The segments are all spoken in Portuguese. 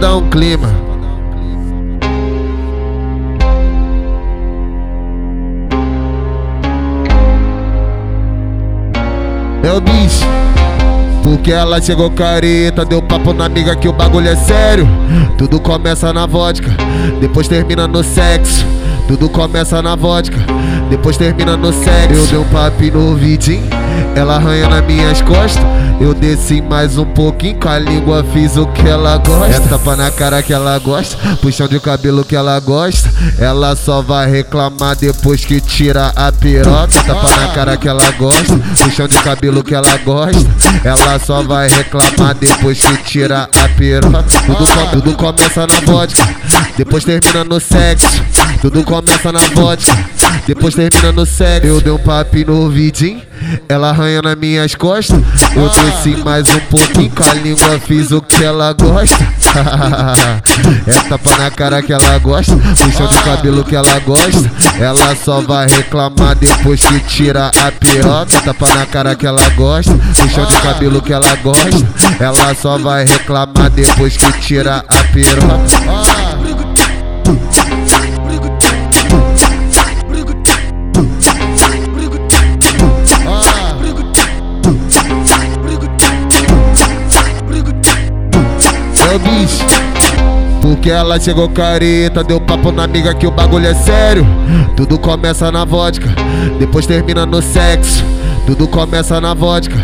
dar um clima. O bicho. Porque ela chegou careta, deu papo na amiga que o bagulho é sério. Tudo começa na vodka, depois termina no sexo. Tudo começa na vodka, depois termina no sexo. Eu dei um papo no vidinho, ela arranha nas minhas costas. Eu desci mais um pouquinho, com a língua fiz o que ela gosta. É tapa na cara que ela gosta, puxão de cabelo que ela gosta. Ela só vai reclamar depois que tira a piroca. Tapa na cara que ela gosta, puxão de cabelo que ela gosta. Ela só vai reclamar depois que tira a piroca. Tudo, tudo começa na vodka, depois termina no sexo. Tudo começa na vodka, depois termina no sexo. Eu dei um papo no vidinho, ela arranha nas minhas costas. Eu desci mais um pouquinho, com a língua fiz o que ela gosta. é tapa na cara que ela gosta, puxão de cabelo que ela gosta. Ela só vai reclamar depois que tira a piroca. Tapa na cara que ela gosta, puxão de cabelo que ela gosta. Ela só vai reclamar depois que tira a piroca. Porque ela chegou careta, deu papo na amiga que o bagulho é sério. Tudo começa na vodka, depois termina no sexo. Tudo começa na vodka,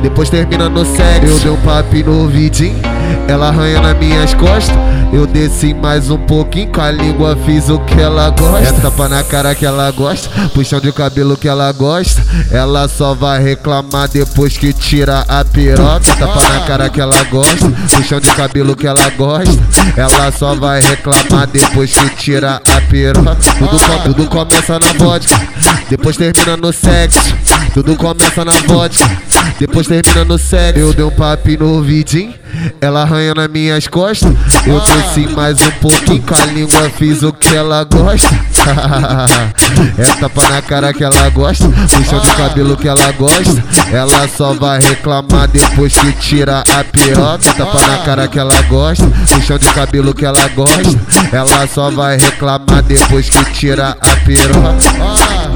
depois termina no sexo. Eu dei um papo no vidinho, ela arranha nas minhas costas. Eu desci mais um pouquinho, com a língua fiz o que ela gosta. É tapa na cara que ela gosta, puxão de cabelo que ela gosta. Ela só vai reclamar depois que tira a piroca. Tapa na cara que ela gosta, puxão de cabelo que ela gosta. Ela só vai reclamar depois que tira a piroca. Tudo, tudo começa na vodka, depois termina no sexo. Tudo começa na vodka, depois termina no sexo. Eu dei um papo no vidinho, ela arranha nas minhas costas. Eu desci mais um pouquinho, com a língua fiz o que ela gosta. é tapa na cara que ela gosta, puxão de cabelo que ela gosta. Ela só vai reclamar depois que tira a piroca. Tapa na cara que ela gosta, puxão de cabelo que ela gosta. Ela só vai reclamar depois que tira a piroca.